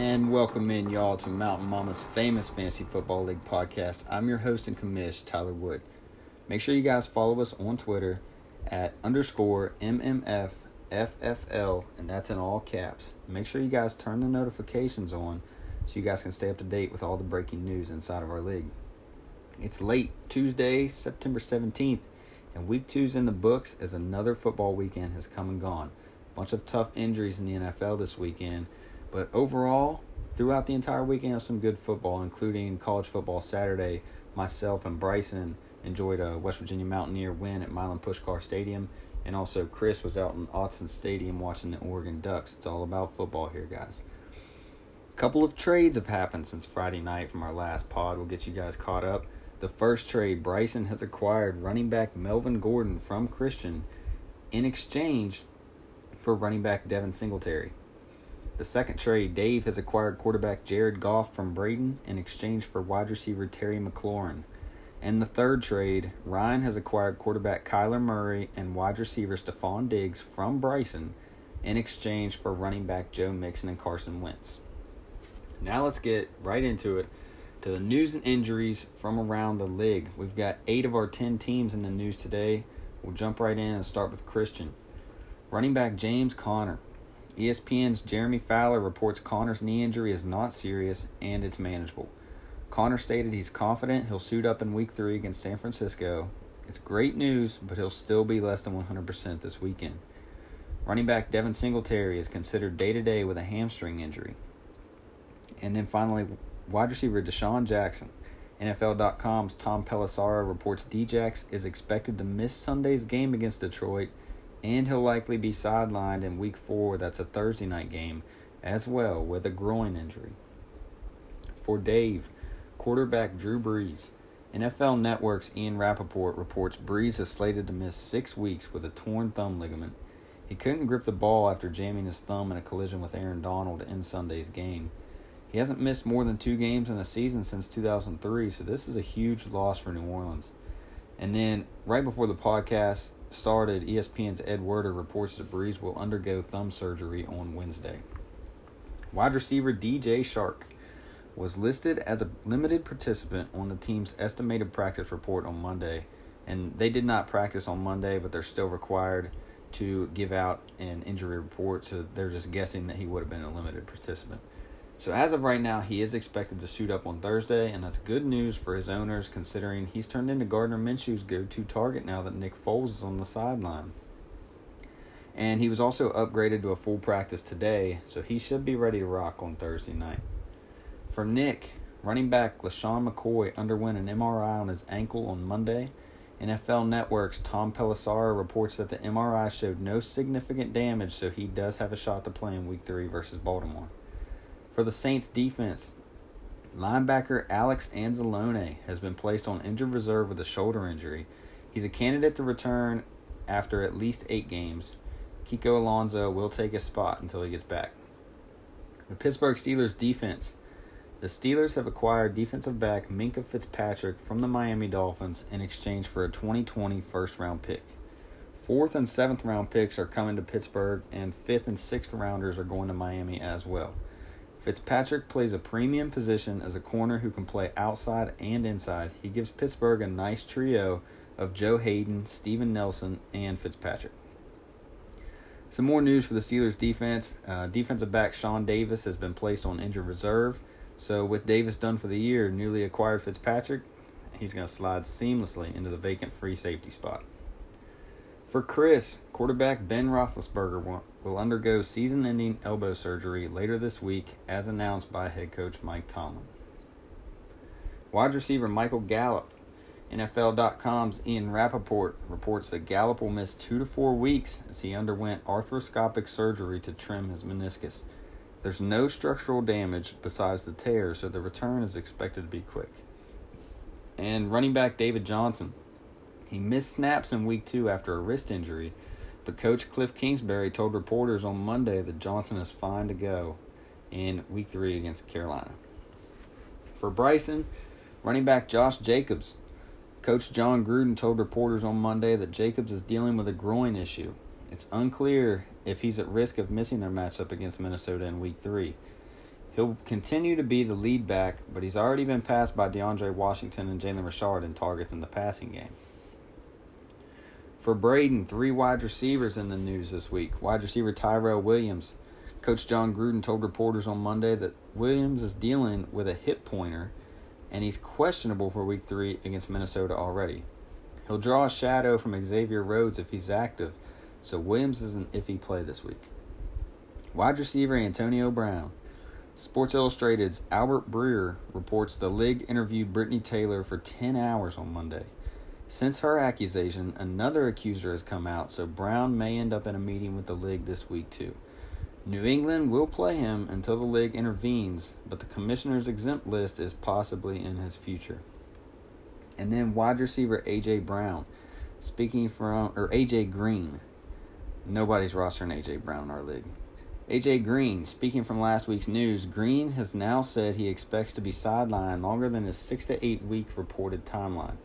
And welcome in, y'all, to Mountain Mama's famous Fantasy Football League podcast. I'm your host and commish, Tyler Wood. Make sure you guys follow us on Twitter at underscore MMFFFL, and that's in all caps. Make sure you guys turn the notifications on so you guys can stay up to date with all the breaking news inside of our league. It's late Tuesday, September 17th, and week two's in the books as another football weekend has come and gone. A Bunch of tough injuries in the NFL this weekend but overall, throughout the entire weekend, some good football, including college football Saturday. Myself and Bryson enjoyed a West Virginia Mountaineer win at Milan Puskar Stadium, and also Chris was out in Autzen Stadium watching the Oregon Ducks. It's all about football here, guys. A couple of trades have happened since Friday night from our last pod. We'll get you guys caught up. The first trade, Bryson has acquired running back Melvin Gordon from Christian in exchange for running back Devin Singletary. The second trade, Dave has acquired quarterback Jared Goff from Braden in exchange for wide receiver Terry McLaurin. And the third trade, Ryan has acquired quarterback Kyler Murray and wide receiver Stefon Diggs from Bryson in exchange for running back Joe Mixon and Carson Wentz. Now let's get right into it to the news and injuries from around the league. We've got eight of our 10 teams in the news today. We'll jump right in and start with Christian. Running back James Conner ESPN's Jeremy Fowler reports Conner's knee injury is not serious and it's manageable. Conner stated he's confident he'll suit up in week three against San Francisco. It's great news, but he'll still be less than 100% this weekend. Running back Devin Singletary is considered day to day with a hamstring injury. And then finally, wide receiver DeSean Jackson. NFL.com's Tom Pelissero reports Djax is expected to miss Sunday's game against Detroit and he'll likely be sidelined in week four, that's a Thursday night game, as well with a groin injury. For Dave, quarterback Drew Brees, NFL Network's Ian Rapoport reports Brees is slated to miss six weeks with a torn thumb ligament. He couldn't grip the ball after jamming his thumb in a collision with Aaron Donald in Sunday's game. He hasn't missed more than two games in a season since 2003, so this is a huge loss for New Orleans. And then, right before the podcast, started, ESPN's Ed Werder reports that Brees will undergo thumb surgery on Wednesday. Wide receiver DJ Chark was listed as a limited participant on the team's estimated practice report on Monday, and they did not practice on Monday, but they're still required to give out an injury report, so they're just guessing that he would have been a limited participant. So as of right now, he is expected to suit up on Thursday, and that's good news for his owners considering he's turned into Gardner Minshew's go-to target now that Nick Foles is on the sideline. And he was also upgraded to a full practice today, so he should be ready to rock on Thursday night. For Nick, running back LeSean McCoy underwent an MRI on his ankle on Monday. NFL Network's Tom Pelissero reports that the MRI showed no significant damage, so he does have a shot to play in Week 3 versus Baltimore. For the Saints defense, linebacker Alex Anzalone has been placed on injured reserve with a shoulder injury. He's a candidate to return after at least eight games. Kiko Alonso will take his spot until he gets back. The Pittsburgh Steelers defense. The Steelers have acquired defensive back Minkah Fitzpatrick from the Miami Dolphins in exchange for a 2020 first round pick. Fourth and seventh round picks are coming to Pittsburgh, and fifth and sixth rounders are going to Miami as well. Fitzpatrick plays a premium position as a corner who can play outside and inside. He gives Pittsburgh a nice trio of Joe Haden, Steven Nelson, and Fitzpatrick. Some more news for the Steelers defense. Uh, defensive back Sean Davis has been placed on injured reserve. So, with Davis done for the year, newly acquired Fitzpatrick, he's going to slide seamlessly into the vacant free safety spot. For Chris, quarterback Ben Roethlisberger will undergo season ending elbow surgery later this week, as announced by head coach Mike Tomlin. Wide receiver Michael Gallup. NFL.com's Ian Rapoport reports that Gallup will miss two to four weeks as he underwent arthroscopic surgery to trim his meniscus. There's no structural damage besides the tear, so the return is expected to be quick. And running back David Johnson he missed snaps in week two after a wrist injury, but coach Cliff Kingsbury told reporters on Monday that Johnson is fine to go in week three against Carolina. For Bryson, running back Josh Jacobs, Coach Jon Gruden told reporters on Monday that Jacobs is dealing with a groin issue. It's unclear if he's at risk of missing their matchup against Minnesota in week three. He'll continue to be the lead back, but he's already been passed by DeAndre Washington and Jalen Richard in targets in the passing game. For Braden, three wide receivers in the news this week. Wide receiver Tyrell Williams. Coach Jon Gruden told reporters on Monday that Williams is dealing with a hip pointer and he's questionable for week three against Minnesota already. He'll draw a shadow from Xavier Rhodes if he's active, so Williams is an iffy play this week. Wide receiver Antonio Brown. Sports Illustrated's Albert Breer reports the league interviewed Britney Taylor for 10 hours on Monday. Since her accusation, another accuser has come out, so Brown may end up in a meeting with the league this week, too. New England will play him until the league intervenes, but the commissioner's exempt list is possibly in his future. And then wide receiver AJ Brown, speaking from or AJ Green. Nobody's rostering AJ Brown in our league. AJ Green, speaking from last week's news, Green has now said he expects to be sidelined longer than his six to eight week reported timeline.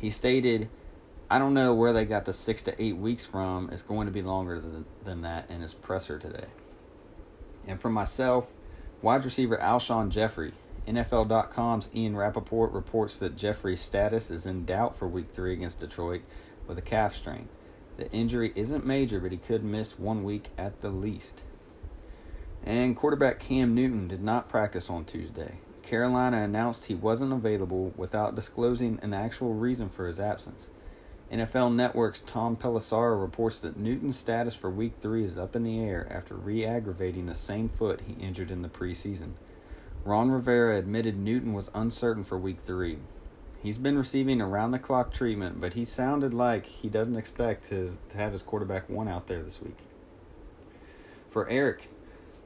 He stated, I don't know where they got the six to eight weeks from. It's going to be longer than, than that in his presser today. And for myself, wide receiver Alshon Jeffery. NFL.com's Ian Rapoport reports that Jeffery's status is in doubt for week three against Detroit with a calf strain. The injury isn't major, but he could miss one week at the least. And quarterback Cam Newton did not practice on Tuesday. Carolina announced he wasn't available without disclosing an actual reason for his absence. NFL Network's Tom Pelissero reports that Newton's status for Week 3 is up in the air after re aggravating the same foot he injured in the preseason. Ron Rivera admitted Newton was uncertain for Week 3. He's been receiving around the clock treatment, but he sounded like he doesn't expect his, to have his quarterback one out there this week. For Eric,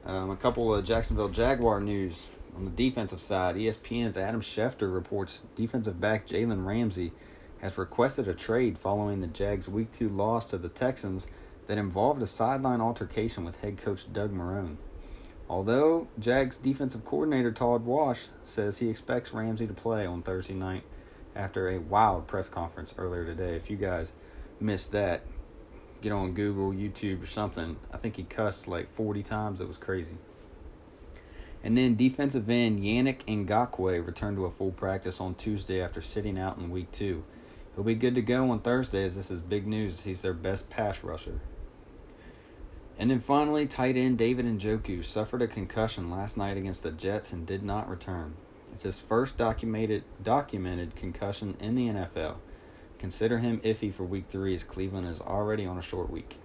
um, a couple of Jacksonville Jaguar news. On the defensive side, ESPN's Adam Schefter reports defensive back Jalen Ramsey has requested a trade following the Jags' Week 2 loss to the Texans that involved a sideline altercation with head coach Doug Marrone. Although Jags defensive coordinator Todd Wash says he expects Ramsey to play on Thursday night after a wild press conference earlier today. If you guys missed that, get on Google, YouTube, or something. I think he cussed like 40 times. It was crazy. And then defensive end Yannick Ngakoue returned to a full practice on Tuesday after sitting out in week two. He'll be good to go on Thursday as this is big news. He's their best pass rusher. And then finally, tight end David Njoku suffered a concussion last night against the Jets and did not return. It's his first documented documented concussion in the NFL. Consider him iffy for week three as Cleveland is already on a short week.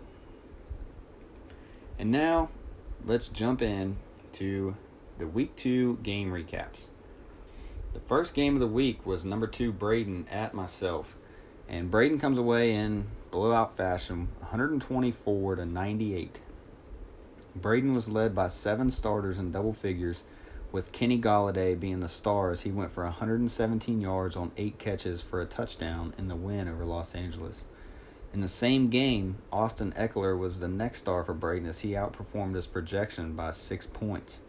And now, let's jump in to the week two game recaps. The first game of the week was number two Braden at myself, and Braden comes away in blowout fashion, 124 to 98. Braden was led by seven starters in double figures, with Kenny Golladay being the star as he went for 117 yards on eight catches for a touchdown in the win over Los Angeles. In the same game, Austin Ekeler was the next star for Braden as he outperformed his projection by six points.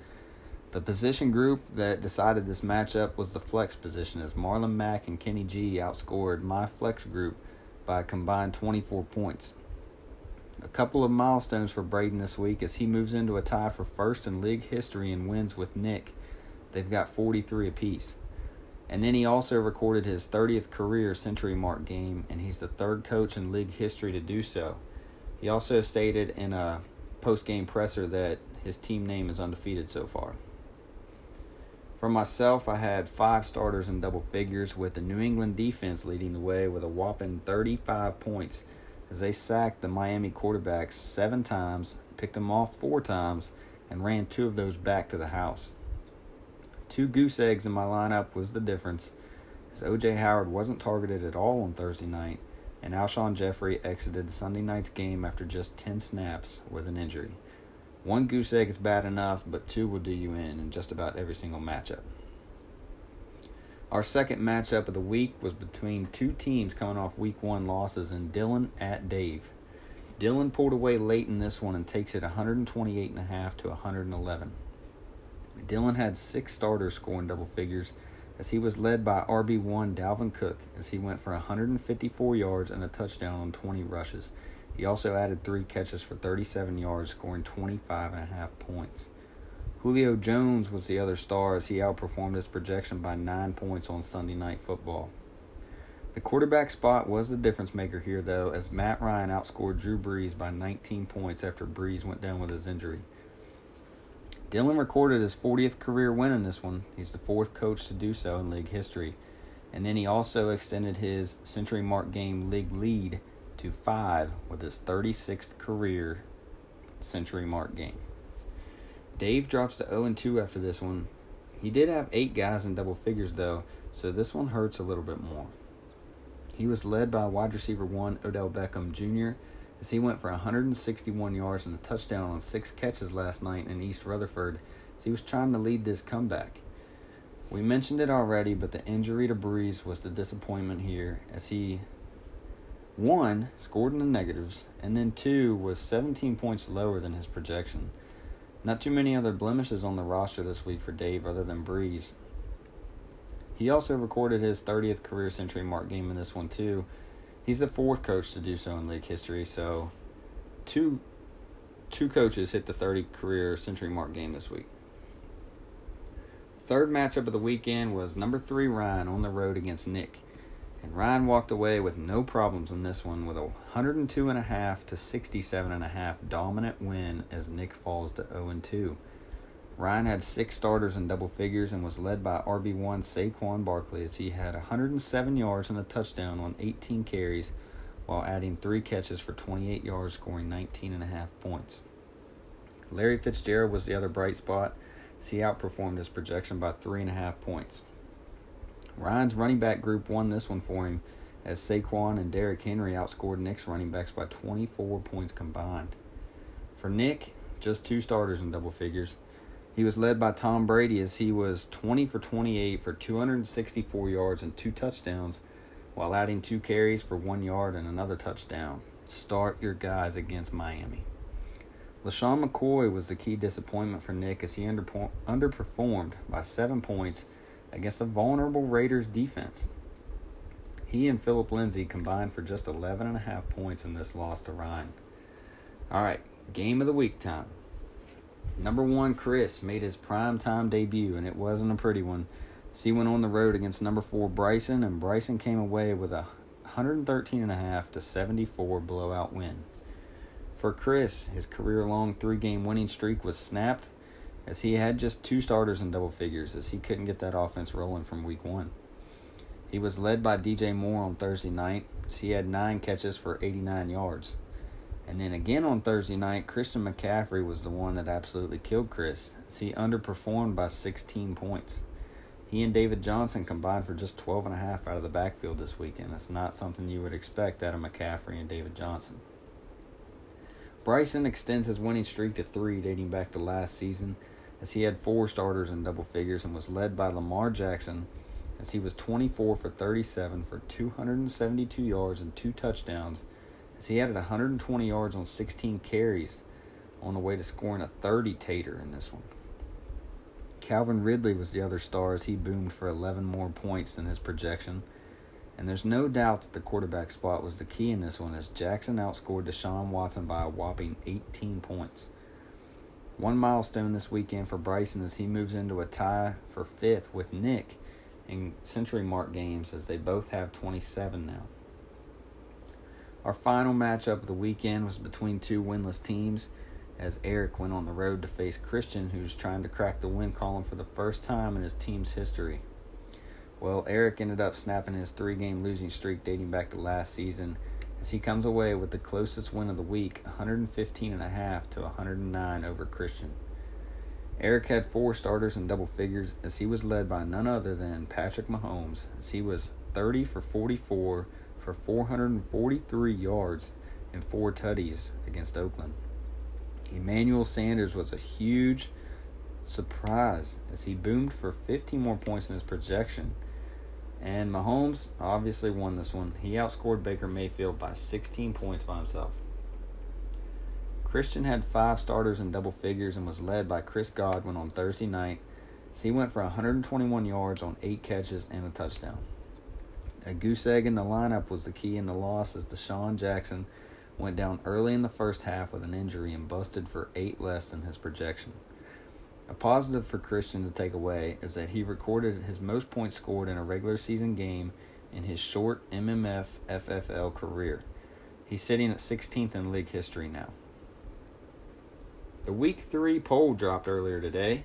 The position group that decided this matchup was the flex position, as Marlon Mack and Kenny G outscored my flex group by a combined 24 points. A couple of milestones for Braden this week as he moves into a tie for first in league history and wins with Nick. They've got 43 apiece. And then he also recorded his 30th career century mark game, and he's the third coach in league history to do so. He also stated in a post game presser that his team name is undefeated so far. For myself, I had five starters in double figures, with the New England defense leading the way with a whopping 35 points as they sacked the Miami quarterbacks seven times, picked them off four times, and ran two of those back to the house. Two goose eggs in my lineup was the difference, as O.J. Howard wasn't targeted at all on Thursday night, and Alshon Jeffery exited Sunday night's game after just 10 snaps with an injury. One goose egg is bad enough, but two will do you in in just about every single matchup. Our second matchup of the week was between two teams coming off week one losses in Dylan at Dave. Dylan pulled away late in this one and takes it 128.5 to 111. Dylan had six starters scoring double figures as he was led by RB1 Dalvin Cook as he went for 154 yards and a touchdown on 20 rushes. He also added three catches for 37 yards, scoring 25 and a half points. Julio Jones was the other star as he outperformed his projection by nine points on Sunday Night Football. The quarterback spot was the difference maker here, though, as Matt Ryan outscored Drew Brees by 19 points after Brees went down with his injury. Dylan recorded his 40th career win in this one. He's the fourth coach to do so in league history. And then he also extended his century mark game league lead to five with his 36th career century mark game. Dave drops to 0 2 after this one. He did have eight guys in double figures, though, so this one hurts a little bit more. He was led by wide receiver one, Odell Beckham Jr., as he went for 161 yards and a touchdown on six catches last night in East Rutherford as he was trying to lead this comeback. We mentioned it already, but the injury to Brees was the disappointment here as he, one, scored in the negatives, and then two, was 17 points lower than his projection. Not too many other blemishes on the roster this week for Dave other than Brees. He also recorded his 30th career century mark game in this one, too, He's the fourth coach to do so in league history. So, two two coaches hit the 30 career century mark game this week. Third matchup of the weekend was number three Ryan on the road against Nick. And Ryan walked away with no problems in this one with a 102.5 to 67.5 dominant win as Nick falls to 0 2. Ryan had six starters in double figures and was led by RB1 Saquon Barkley as he had 107 yards and a touchdown on 18 carries while adding three catches for 28 yards, scoring 19 and a half points. Larry Fitzgerald was the other bright spot as he outperformed his projection by three and a half points. Ryan's running back group won this one for him as Saquon and Derrick Henry outscored Nick's running backs by 24 points combined. For Nick, just two starters in double figures. He was led by Tom Brady as he was 20 for 28 for 264 yards and two touchdowns, while adding two carries for one yard and another touchdown. Start your guys against Miami. LeSean McCoy was the key disappointment for Nick as he underperformed by seven points against a vulnerable Raiders defense. He and Philip Lindsay combined for just 11.5 points in this loss to Ryan. All right, game of the week time. Number one, Chris made his prime time debut, and it wasn't a pretty one. he went on the road against number four Bryson, and Bryson came away with a 113.5 to 74 blowout win. For Chris, his career long three game winning streak was snapped as he had just two starters in double figures as he couldn't get that offense rolling from week one. He was led by DJ Moore on Thursday night as he had nine catches for 89 yards. And then again on Thursday night, Christian McCaffrey was the one that absolutely killed Chris, as he underperformed by 16 points. He and David Johnson combined for just 12 and a half out of the backfield this weekend. It's not something you would expect out of McCaffrey and David Johnson. Bryson extends his winning streak to three dating back to last season, as he had four starters in double figures and was led by Lamar Jackson, as he was 24 for 37 for 272 yards and two touchdowns as he added 120 yards on 16 carries on the way to scoring a 30 tater in this one. Calvin Ridley was the other star as he boomed for 11 more points than his projection. And there's no doubt that the quarterback spot was the key in this one as Jackson outscored Deshaun Watson by a whopping 18 points. One milestone this weekend for Bryson as he moves into a tie for fifth with Nick in century mark games as they both have 27 now. Our final matchup of the weekend was between two winless teams as Eric went on the road to face Christian, who's trying to crack the win column for the first time in his team's history. Well, Eric ended up snapping his three game losing streak dating back to last season as he comes away with the closest win of the week 115.5 to 109 over Christian. Eric had four starters in double figures as he was led by none other than Patrick Mahomes as he was 30 for 44 for 443 yards and four tutties against Oakland. Emmanuel Sanders was a huge surprise as he boomed for 15 more points in his projection. And Mahomes obviously won this one. He outscored Baker Mayfield by 16 points by himself. Christian had five starters in double figures and was led by Chris Godwin on Thursday night. So he went for 121 yards on eight catches and a touchdown. A goose egg in the lineup was the key in the loss as DeSean Jackson went down early in the first half with an injury and busted for eight less than his projection. A positive for Christian to take away is that he recorded his most points scored in a regular season game in his short MMF FFL career. He's sitting at 16th in league history now. The week three poll dropped earlier today,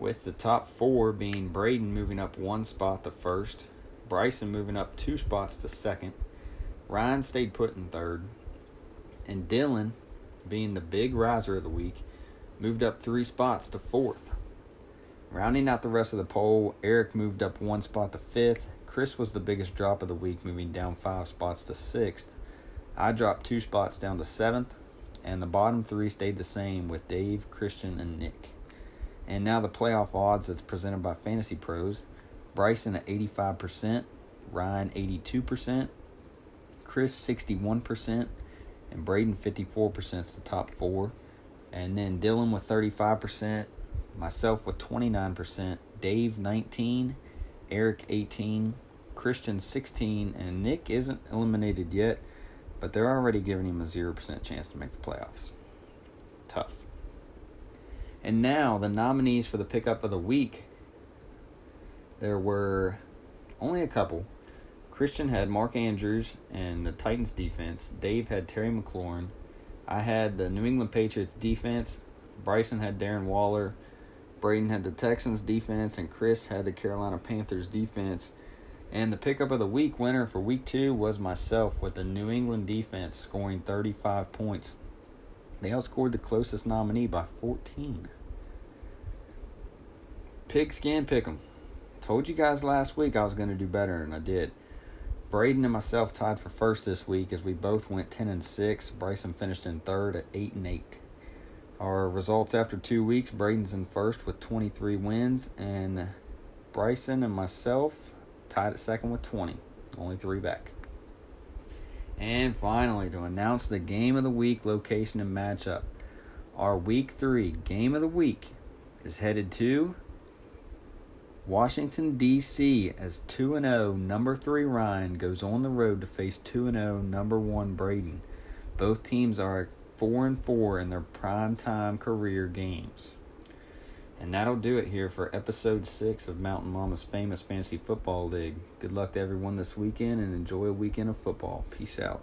with the top four being Braden moving up one spot to first, Bryson moving up two spots to second, Ryan stayed put in third, and Dylan, being the big riser of the week, moved up three spots to fourth. Rounding out the rest of the poll, Eric moved up one spot to fifth. Chris was the biggest drop of the week, moving down five spots to sixth. I dropped two spots down to seventh, and the bottom three stayed the same with Dave, Christian, and Nick. And now the playoff odds that's presented by Fantasy Pros Bryson at 85%, Ryan 82%, Chris 61%, and Braden 54% is the top four. And then Dylan with 35%, myself with 29%, Dave 19, Eric 18, Christian 16, and Nick isn't eliminated yet, but they're already giving him a 0% chance to make the playoffs. Tough. And now the nominees for the pickup of the week. There were only a couple. Christian had Mark Andrews and the Titans defense. Dave had Terry McLaurin. I had the New England Patriots defense. Bryson had Darren Waller. Braden had the Texans defense, and Chris had the Carolina Panthers defense. And the pickup of the week winner for week two was myself with the New England defense scoring 35 points. They outscored the closest nominee by 14. Pigskin Pick'em. Told you guys last week I was going to do better, and I did. Braden and myself tied for first this week as we both went 10 and 6. Bryson finished in third at 8 and 8. Our results after two weeks Braden's in first with 23 wins, and Bryson and myself tied at second with 20. Only three back. And finally, to announce the game of the week location and matchup, our week three game of the week is headed to Washington, D.C., as 2 0 number 3 Ryan goes on the road to face 2 0 number 1 Braden. Both teams are 4 and 4 in their prime time career games. And that'll do it here for episode 6 of Mountain Mama's famous fantasy football league. Good luck to everyone this weekend and enjoy a weekend of football. Peace out.